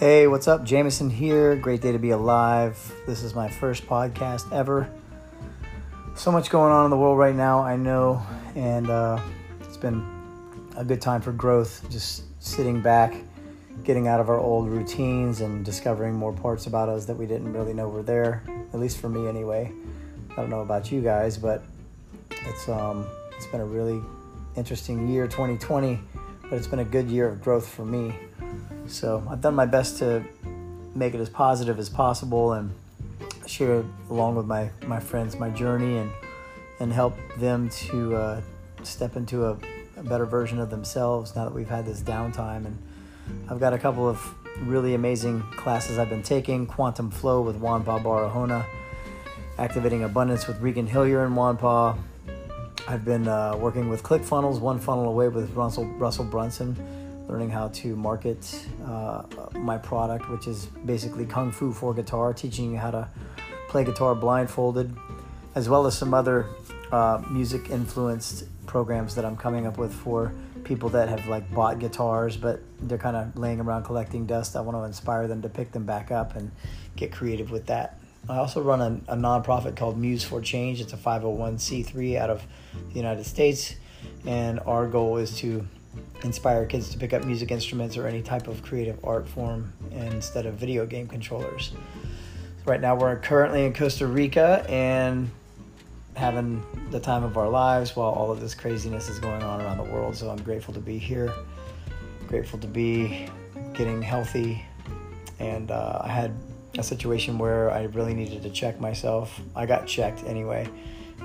Hey, what's up? Jameson here. Great day to be alive. This is my first podcast ever. So much going on in the world right now, I know, and uh, it's been a good time for growth. Just sitting back, getting out of our old routines, and discovering more parts about us that we didn't really know were there. At least for me, anyway. I don't know about you guys, but it's um, it's been a really interesting year, 2020, but it's been a good year of growth for me. So I've done my best to make it as positive as possible and share along with my, my friends my journey and and help them to uh, step into a, a, better version of themselves now that we've had this downtime. And I've got a couple of really amazing classes I've been taking Quantum Flow with Juan Pa Barahona, Activating Abundance with Regan Hillyer and Juan Pa. I've been uh, working with ClickFunnels, one funnel away with Russell, Russell Brunson learning how to market uh, my product, which is basically Kung Fu for guitar, teaching you how to play guitar blindfolded, as well as some other uh, music influenced programs that I'm coming up with for people that have like bought guitars but they're kind of laying around collecting dust. I want to inspire them to pick them back up and get creative with that. I also run a, a nonprofit called Muse for Change. It's a 501c3 out of the United States, and our goal is to inspire kids to pick up music instruments or any type of creative art form instead of video game controllers. Right now, we're currently in Costa Rica and having the time of our lives while all of this craziness is going on around the world. So I'm grateful to be here, grateful to be getting healthy. And uh, I had a situation where I really needed to check myself. I got checked anyway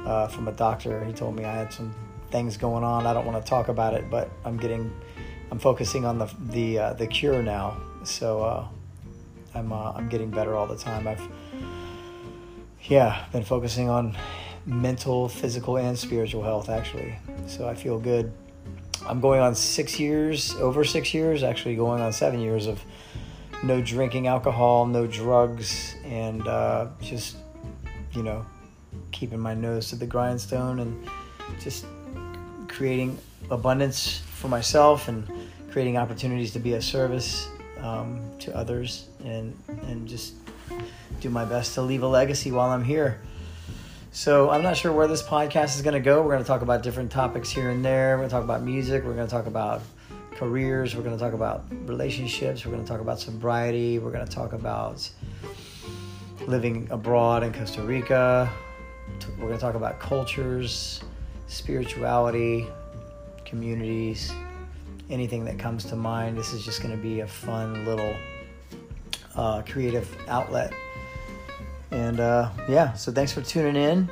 uh, from a doctor. He told me I had some things going on. I don't want to talk about it, but I'm getting, I'm focusing on the the uh, the cure now. So uh, I'm uh, I'm getting better all the time. I've yeah been focusing on mental, physical, and spiritual health actually. So I feel good. I'm going on six years, over six years, actually going on seven years of no drinking alcohol, no drugs, and uh, just you know keeping my nose to the grindstone and just creating abundance for myself and creating opportunities to be of service um, to others and and just do my best to leave a legacy while I'm here. So I'm not sure where this podcast is going to go. We're going to talk about different topics here and there. We're going to talk about music. We're going to talk about careers. We're going to talk about relationships. We're going to talk about sobriety. We're going to talk about living abroad in Costa Rica. We're going to talk about cultures spirituality, communities, anything that comes to mind. This is just going to be a fun little uh, creative outlet. And uh, yeah, so thanks for tuning in.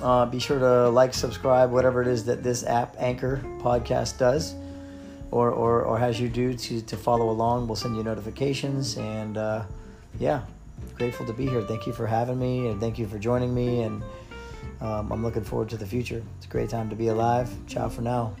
Uh, be sure to like, subscribe, whatever it is that this app, Anchor Podcast, does or, or, or has you do to, to follow along. We'll send you notifications. And uh, yeah, grateful to be here. Thank you for having me and thank you for joining me. And um, I'm looking forward to the future. It's a great time to be alive. Ciao for now.